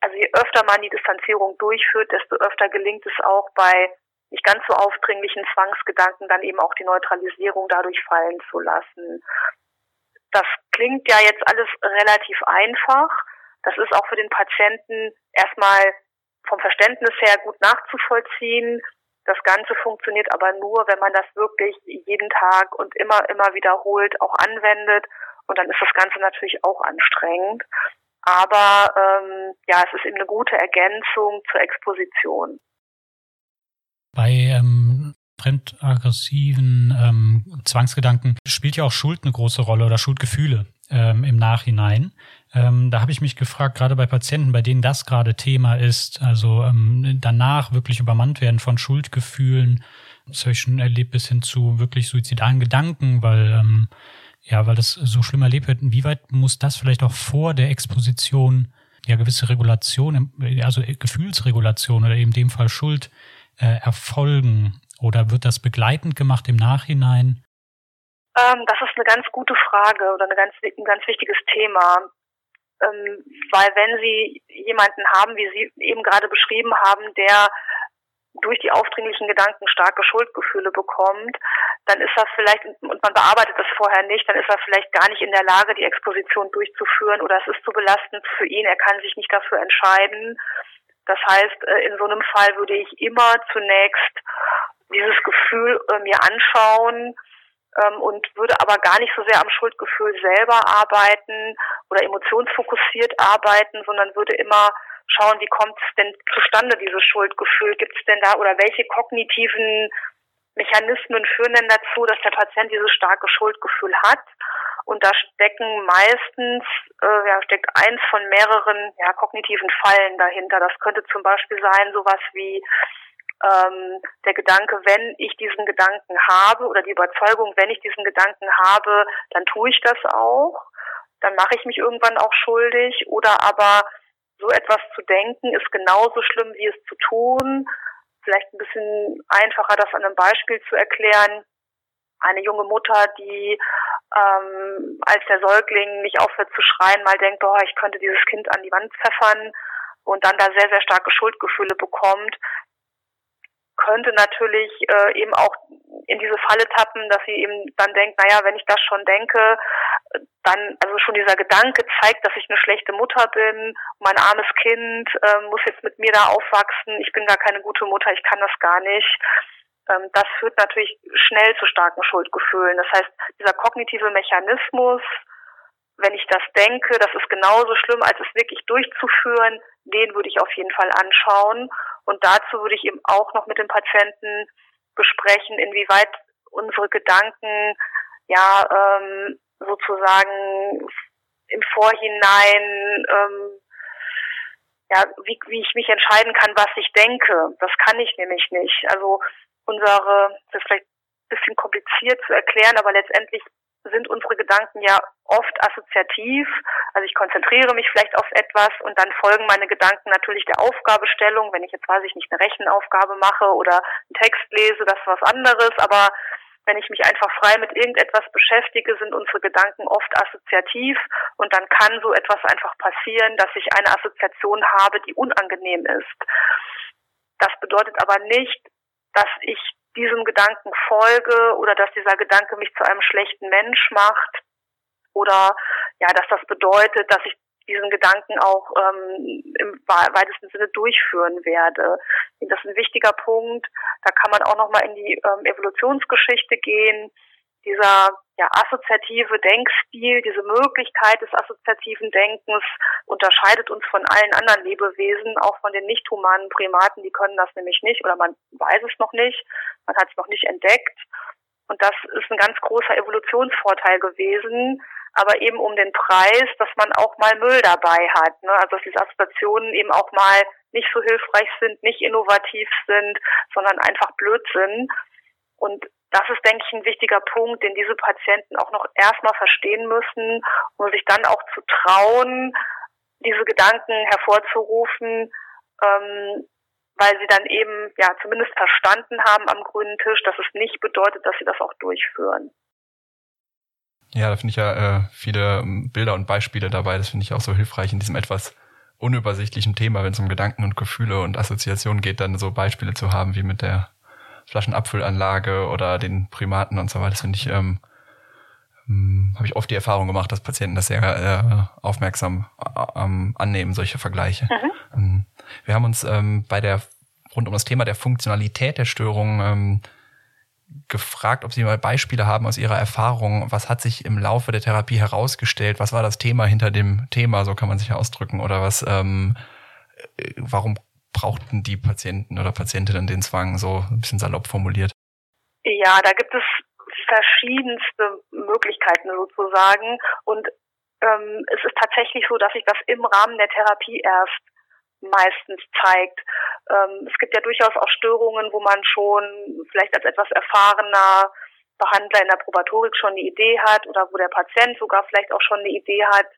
also je öfter man die Distanzierung durchführt, desto öfter gelingt es auch bei nicht ganz so aufdringlichen Zwangsgedanken dann eben auch die Neutralisierung dadurch fallen zu lassen. Das klingt ja jetzt alles relativ einfach. Das ist auch für den Patienten erstmal vom Verständnis her gut nachzuvollziehen. Das Ganze funktioniert aber nur, wenn man das wirklich jeden Tag und immer, immer wiederholt auch anwendet. Und dann ist das Ganze natürlich auch anstrengend. Aber ähm, ja, es ist eben eine gute Ergänzung zur Exposition. Bei ähm, fremdaggressiven ähm, Zwangsgedanken spielt ja auch Schuld eine große Rolle oder Schuldgefühle ähm, im Nachhinein. Ähm, da habe ich mich gefragt, gerade bei Patienten, bei denen das gerade Thema ist, also ähm, danach wirklich übermannt werden von Schuldgefühlen, das habe ich schon erlebt, bis hin zu wirklich suizidalen Gedanken, weil ähm, ja, weil das so schlimm erlebt wird. Inwieweit muss das vielleicht auch vor der Exposition ja gewisse Regulation, also Gefühlsregulation oder eben dem Fall Schuld äh, erfolgen? Oder wird das begleitend gemacht im Nachhinein? Ähm, das ist eine ganz gute Frage oder eine ganz, ein ganz wichtiges Thema. Ähm, weil wenn Sie jemanden haben, wie Sie eben gerade beschrieben haben, der durch die aufdringlichen Gedanken starke Schuldgefühle bekommt, dann ist er vielleicht, und man bearbeitet das vorher nicht, dann ist er vielleicht gar nicht in der Lage, die Exposition durchzuführen oder es ist zu belastend für ihn, er kann sich nicht dafür entscheiden. Das heißt, äh, in so einem Fall würde ich immer zunächst dieses Gefühl äh, mir anschauen ähm, und würde aber gar nicht so sehr am Schuldgefühl selber arbeiten oder emotionsfokussiert arbeiten, sondern würde immer schauen, wie kommt es denn zustande, dieses Schuldgefühl? Gibt es denn da oder welche kognitiven Mechanismen führen denn dazu, dass der Patient dieses starke Schuldgefühl hat? Und da stecken meistens, äh, ja, steckt eins von mehreren ja, kognitiven Fallen dahinter. Das könnte zum Beispiel sein, sowas wie ähm, der Gedanke, wenn ich diesen Gedanken habe oder die Überzeugung, wenn ich diesen Gedanken habe, dann tue ich das auch. Dann mache ich mich irgendwann auch schuldig. Oder aber so etwas zu denken ist genauso schlimm wie es zu tun. Vielleicht ein bisschen einfacher, das an einem Beispiel zu erklären. Eine junge Mutter, die ähm, als der Säugling nicht aufhört zu schreien, mal denkt, boah, ich könnte dieses Kind an die Wand pfeffern und dann da sehr, sehr starke Schuldgefühle bekommt, könnte natürlich äh, eben auch in diese Falle tappen, dass sie eben dann denkt, naja, wenn ich das schon denke, dann, also schon dieser Gedanke zeigt, dass ich eine schlechte Mutter bin, mein armes Kind äh, muss jetzt mit mir da aufwachsen, ich bin gar keine gute Mutter, ich kann das gar nicht. Ähm, das führt natürlich schnell zu starken Schuldgefühlen. Das heißt, dieser kognitive Mechanismus, wenn ich das denke, das ist genauso schlimm, als es wirklich durchzuführen, den würde ich auf jeden Fall anschauen. Und dazu würde ich eben auch noch mit dem Patienten besprechen, inwieweit unsere Gedanken ja ähm, sozusagen im Vorhinein ähm, ja, wie, wie ich mich entscheiden kann, was ich denke. Das kann ich nämlich nicht. Also unsere, das ist vielleicht ein bisschen kompliziert zu erklären, aber letztendlich sind unsere Gedanken ja oft assoziativ. Also ich konzentriere mich vielleicht auf etwas und dann folgen meine Gedanken natürlich der Aufgabestellung. Wenn ich jetzt weiß ich nicht eine Rechenaufgabe mache oder einen Text lese, das ist was anderes. Aber wenn ich mich einfach frei mit irgendetwas beschäftige, sind unsere Gedanken oft assoziativ und dann kann so etwas einfach passieren, dass ich eine Assoziation habe, die unangenehm ist. Das bedeutet aber nicht, dass ich diesem Gedanken folge oder dass dieser Gedanke mich zu einem schlechten Mensch macht oder ja, dass das bedeutet, dass ich diesen Gedanken auch ähm, im weitesten Sinne durchführen werde. Das ist ein wichtiger Punkt. Da kann man auch nochmal in die ähm, Evolutionsgeschichte gehen. Dieser ja, assoziative Denkstil, diese Möglichkeit des assoziativen Denkens unterscheidet uns von allen anderen Lebewesen, auch von den nicht humanen Primaten, die können das nämlich nicht oder man weiß es noch nicht, man hat es noch nicht entdeckt. Und das ist ein ganz großer Evolutionsvorteil gewesen, aber eben um den Preis, dass man auch mal Müll dabei hat. Ne? Also dass diese Assoziationen eben auch mal nicht so hilfreich sind, nicht innovativ sind, sondern einfach Blödsinn. Und das ist, denke ich, ein wichtiger Punkt, den diese Patienten auch noch erstmal verstehen müssen, um sich dann auch zu trauen, diese Gedanken hervorzurufen, ähm, weil sie dann eben ja zumindest verstanden haben am grünen Tisch, dass es nicht bedeutet, dass sie das auch durchführen. Ja, da finde ich ja äh, viele ähm, Bilder und Beispiele dabei. Das finde ich auch so hilfreich in diesem etwas unübersichtlichen Thema, wenn es um Gedanken und Gefühle und Assoziationen geht, dann so Beispiele zu haben wie mit der Flaschenabfüllanlage oder den Primaten und so weiter. Das finde ich, ähm, ähm, habe ich oft die Erfahrung gemacht, dass Patienten das sehr äh, aufmerksam äh, annehmen, solche Vergleiche. Mhm. Ähm, wir haben uns ähm, bei der rund um das Thema der Funktionalität der Störung ähm, gefragt, ob Sie mal Beispiele haben aus Ihrer Erfahrung. Was hat sich im Laufe der Therapie herausgestellt? Was war das Thema hinter dem Thema? So kann man sich ausdrücken. Oder was, ähm, äh, warum brauchten die Patienten oder Patientinnen den Zwang so ein bisschen salopp formuliert? Ja, da gibt es verschiedenste Möglichkeiten sozusagen. Und ähm, es ist tatsächlich so, dass sich das im Rahmen der Therapie erst meistens zeigt. Ähm, es gibt ja durchaus auch Störungen, wo man schon vielleicht als etwas erfahrener Behandler in der Probatorik schon eine Idee hat oder wo der Patient sogar vielleicht auch schon eine Idee hat,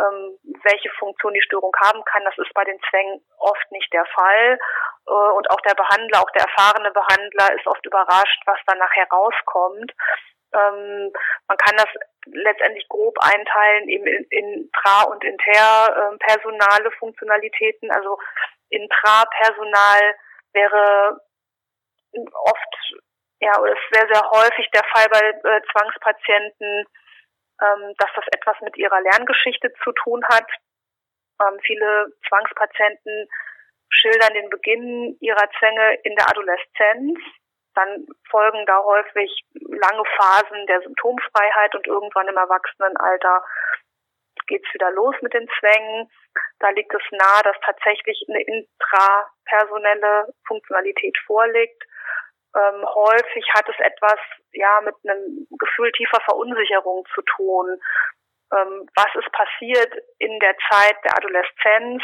ähm, welche Funktion die Störung haben kann. Das ist bei den Zwängen oft nicht der Fall. Äh, und auch der Behandler, auch der erfahrene Behandler ist oft überrascht, was dann nachher rauskommt. Ähm, man kann das letztendlich grob einteilen eben in, in Tra- und Interpersonale ähm, Funktionalitäten. Also Intrapersonal wäre oft, ja, ist sehr, sehr häufig der Fall bei äh, Zwangspatienten, ähm, dass das etwas mit ihrer Lerngeschichte zu tun hat. Ähm, viele Zwangspatienten schildern den Beginn ihrer Zwänge in der Adoleszenz. Dann folgen da häufig lange Phasen der Symptomfreiheit und irgendwann im Erwachsenenalter geht's wieder los mit den Zwängen. Da liegt es nahe, dass tatsächlich eine intrapersonelle Funktionalität vorliegt. Ähm, häufig hat es etwas ja mit einem Gefühl tiefer Verunsicherung zu tun. Ähm, was ist passiert in der Zeit der Adoleszenz?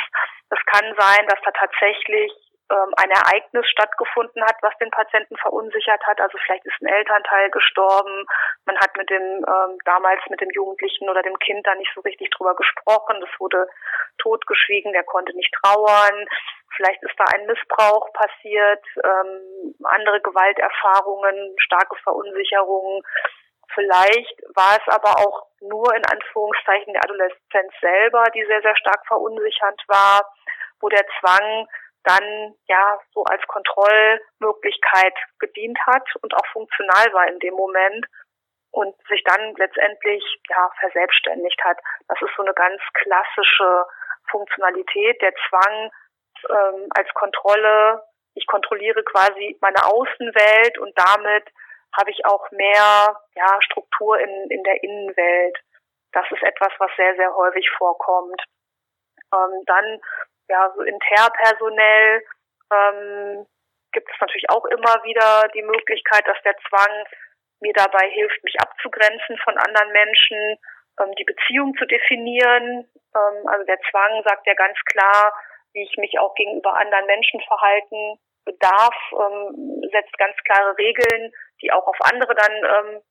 Es kann sein, dass da tatsächlich ähm, ein Ereignis stattgefunden hat, was den Patienten verunsichert hat. Also vielleicht ist ein Elternteil gestorben, man hat mit dem ähm, damals mit dem Jugendlichen oder dem Kind da nicht so richtig drüber gesprochen, das wurde totgeschwiegen, der konnte nicht trauern. Vielleicht ist da ein Missbrauch passiert, ähm, andere Gewalterfahrungen, starke Verunsicherungen. Vielleicht war es aber auch nur in Anführungszeichen der Adoleszenz selber, die sehr, sehr stark verunsichernd war, wo der Zwang dann ja so als Kontrollmöglichkeit gedient hat und auch funktional war in dem Moment und sich dann letztendlich ja verselbstständigt hat. Das ist so eine ganz klassische Funktionalität, der Zwang ähm, als Kontrolle. Ich kontrolliere quasi meine Außenwelt und damit habe ich auch mehr ja, Struktur in, in der Innenwelt. Das ist etwas, was sehr, sehr häufig vorkommt. Ähm, dann ja, so interpersonell ähm, gibt es natürlich auch immer wieder die Möglichkeit, dass der Zwang mir dabei hilft, mich abzugrenzen von anderen Menschen, ähm, die Beziehung zu definieren. Ähm, also der Zwang sagt ja ganz klar, wie ich mich auch gegenüber anderen Menschen verhalten bedarf, ähm, setzt ganz klare Regeln, die auch auf andere dann ähm,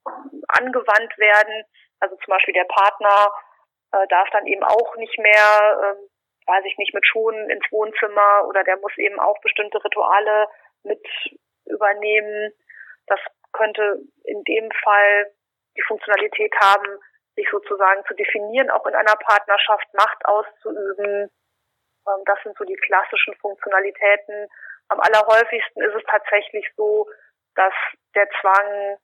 angewandt werden. Also zum Beispiel der Partner äh, darf dann eben auch nicht mehr ähm, weiß ich nicht, mit Schuhen ins Wohnzimmer oder der muss eben auch bestimmte Rituale mit übernehmen. Das könnte in dem Fall die Funktionalität haben, sich sozusagen zu definieren, auch in einer Partnerschaft Macht auszuüben. Ähm, das sind so die klassischen Funktionalitäten. Am allerhäufigsten ist es tatsächlich so, dass der Zwang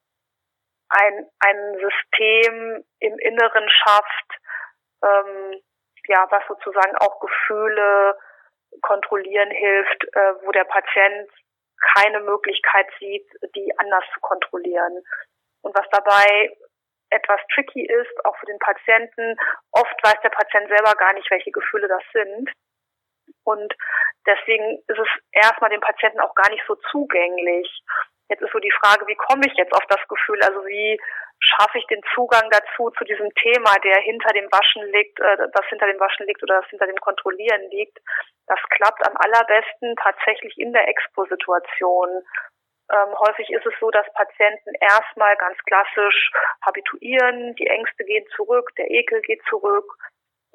ein, ein System im Inneren schafft, ähm, ja, was sozusagen auch Gefühle kontrollieren hilft, äh, wo der Patient keine Möglichkeit sieht, die anders zu kontrollieren. Und was dabei etwas tricky ist, auch für den Patienten, oft weiß der Patient selber gar nicht, welche Gefühle das sind. Und deswegen ist es erstmal dem Patienten auch gar nicht so zugänglich. Jetzt ist so die Frage, wie komme ich jetzt auf das Gefühl? Also wie schaffe ich den Zugang dazu, zu diesem Thema, der hinter dem Waschen liegt, äh, das hinter dem Waschen liegt oder das hinter dem Kontrollieren liegt. Das klappt am allerbesten tatsächlich in der Exposituation. Ähm, häufig ist es so, dass Patienten erstmal ganz klassisch habituieren, die Ängste gehen zurück, der Ekel geht zurück,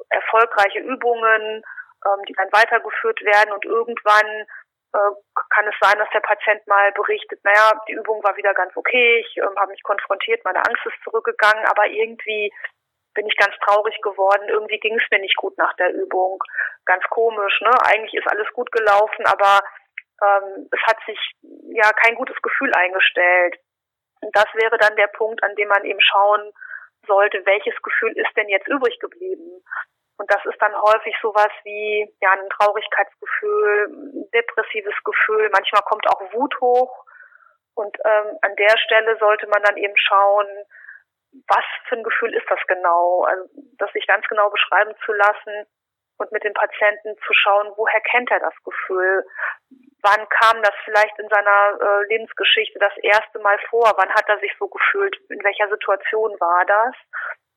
erfolgreiche Übungen, ähm, die dann weitergeführt werden und irgendwann äh, kann es sein, dass der Patient mal berichtet, naja, die Übung war wieder ganz okay, ich ähm, habe mich konfrontiert, meine Angst ist zurückgegangen, aber irgendwie bin ich ganz traurig geworden, irgendwie ging es mir nicht gut nach der Übung. Ganz komisch, ne? Eigentlich ist alles gut gelaufen, aber ähm, es hat sich ja kein gutes Gefühl eingestellt. Und das wäre dann der Punkt, an dem man eben schauen sollte, welches Gefühl ist denn jetzt übrig geblieben? Und das ist dann häufig sowas wie ja ein Traurigkeitsgefühl, ein depressives Gefühl. Manchmal kommt auch Wut hoch. Und ähm, an der Stelle sollte man dann eben schauen, was für ein Gefühl ist das genau? Also das sich ganz genau beschreiben zu lassen und mit dem Patienten zu schauen, woher kennt er das Gefühl? Wann kam das vielleicht in seiner äh, Lebensgeschichte das erste Mal vor? Wann hat er sich so gefühlt? In welcher Situation war das?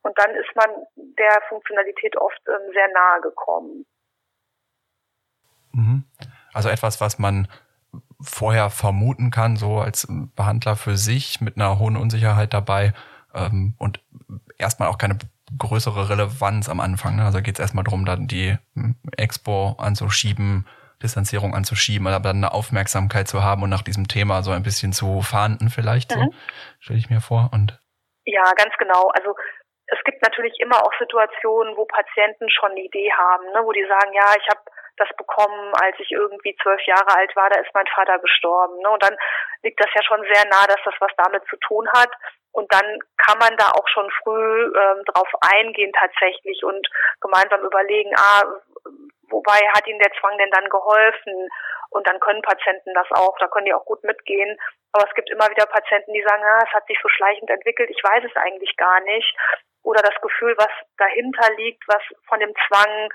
Und dann ist man der Funktionalität oft ähm, sehr nahe gekommen. Mhm. Also etwas, was man vorher vermuten kann, so als Behandler für sich mit einer hohen Unsicherheit dabei ähm, und erstmal auch keine größere Relevanz am Anfang. Ne? Also geht es erstmal darum, dann die hm, Expo anzuschieben, Distanzierung anzuschieben, aber dann eine Aufmerksamkeit zu haben und nach diesem Thema so ein bisschen zu fahnden vielleicht, mhm. so stelle ich mir vor. Und ja, ganz genau. Also es gibt natürlich immer auch Situationen, wo Patienten schon eine Idee haben, ne, wo die sagen, ja, ich habe das bekommen, als ich irgendwie zwölf Jahre alt war, da ist mein Vater gestorben. Ne? Und dann liegt das ja schon sehr nah, dass das was damit zu tun hat. Und dann kann man da auch schon früh ähm, drauf eingehen tatsächlich und gemeinsam überlegen, ah, wobei hat ihnen der Zwang denn dann geholfen? Und dann können Patienten das auch, da können die auch gut mitgehen. Aber es gibt immer wieder Patienten, die sagen, ah, es hat sich so schleichend entwickelt, ich weiß es eigentlich gar nicht. Oder das Gefühl, was dahinter liegt, was von dem Zwang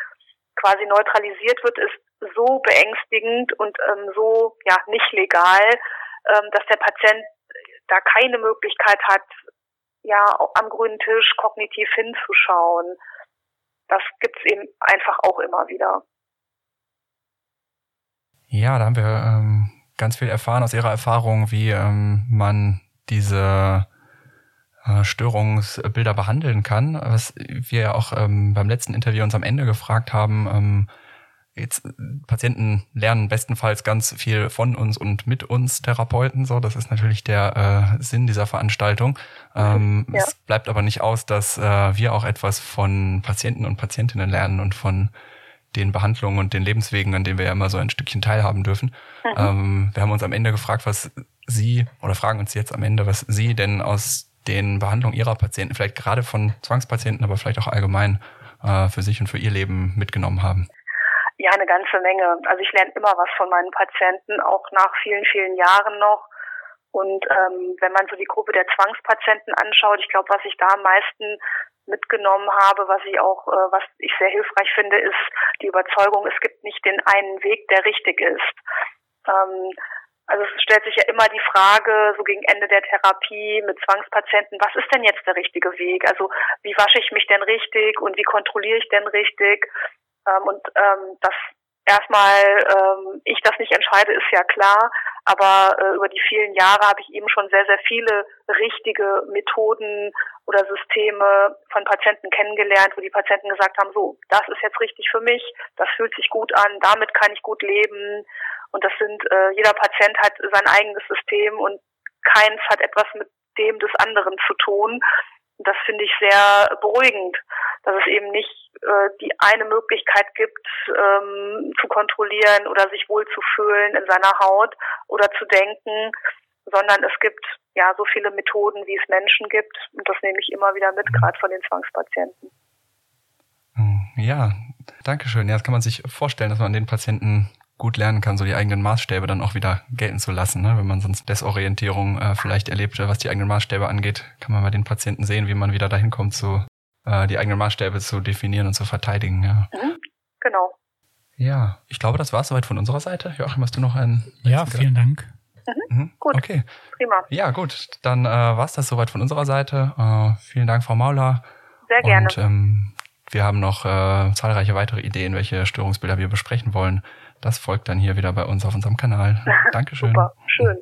quasi neutralisiert wird, ist so beängstigend und ähm, so ja nicht legal, ähm, dass der Patient da keine Möglichkeit hat, ja am grünen Tisch kognitiv hinzuschauen. Das gibt's eben einfach auch immer wieder. Ja, da haben wir ähm, ganz viel erfahren aus Ihrer Erfahrung, wie ähm, man diese Störungsbilder behandeln kann. Was wir ja auch ähm, beim letzten Interview uns am Ende gefragt haben, ähm, jetzt Patienten lernen bestenfalls ganz viel von uns und mit uns Therapeuten. So, das ist natürlich der äh, Sinn dieser Veranstaltung. Ähm, ja. Es bleibt aber nicht aus, dass äh, wir auch etwas von Patienten und Patientinnen lernen und von den Behandlungen und den Lebenswegen, an denen wir ja immer so ein Stückchen teilhaben dürfen. Mhm. Ähm, wir haben uns am Ende gefragt, was Sie oder fragen uns jetzt am Ende, was Sie denn aus den Behandlungen ihrer Patienten, vielleicht gerade von Zwangspatienten, aber vielleicht auch allgemein äh, für sich und für ihr Leben mitgenommen haben? Ja, eine ganze Menge. Also ich lerne immer was von meinen Patienten, auch nach vielen, vielen Jahren noch. Und ähm, wenn man so die Gruppe der Zwangspatienten anschaut, ich glaube, was ich da am meisten mitgenommen habe, was ich auch, äh, was ich sehr hilfreich finde, ist die Überzeugung, es gibt nicht den einen Weg, der richtig ist. Ähm, also es stellt sich ja immer die Frage, so gegen Ende der Therapie mit Zwangspatienten, was ist denn jetzt der richtige Weg? Also wie wasche ich mich denn richtig und wie kontrolliere ich denn richtig? Ähm, und ähm, dass erstmal ähm, ich das nicht entscheide, ist ja klar, aber äh, über die vielen Jahre habe ich eben schon sehr, sehr viele richtige Methoden oder Systeme von Patienten kennengelernt, wo die Patienten gesagt haben, so, das ist jetzt richtig für mich, das fühlt sich gut an, damit kann ich gut leben und das sind, äh, jeder Patient hat sein eigenes System und keins hat etwas mit dem des anderen zu tun. Das finde ich sehr beruhigend, dass es eben nicht äh, die eine Möglichkeit gibt, ähm, zu kontrollieren oder sich wohlzufühlen in seiner Haut oder zu denken, sondern es gibt ja so viele Methoden, wie es Menschen gibt. Und das nehme ich immer wieder mit, gerade von den Zwangspatienten. Ja, danke schön. Ja, das kann man sich vorstellen, dass man den Patienten gut lernen kann, so die eigenen Maßstäbe dann auch wieder gelten zu lassen. Ne? Wenn man sonst Desorientierung äh, vielleicht erlebt, was die eigenen Maßstäbe angeht, kann man bei den Patienten sehen, wie man wieder dahin kommt, so äh, die eigenen Maßstäbe zu definieren und zu verteidigen. Ja. Mhm, genau. Ja, ich glaube, das war es soweit von unserer Seite. Joachim, hast du noch einen? Ja, vielen Dank. Mhm, mhm. Gut. Okay. Prima. Ja, gut. Dann äh, war es das soweit von unserer Seite. Äh, vielen Dank, Frau Mauler. Sehr gerne. Und ähm, wir haben noch äh, zahlreiche weitere Ideen, welche Störungsbilder wir besprechen wollen. Das folgt dann hier wieder bei uns auf unserem Kanal. Dankeschön. Super, schön.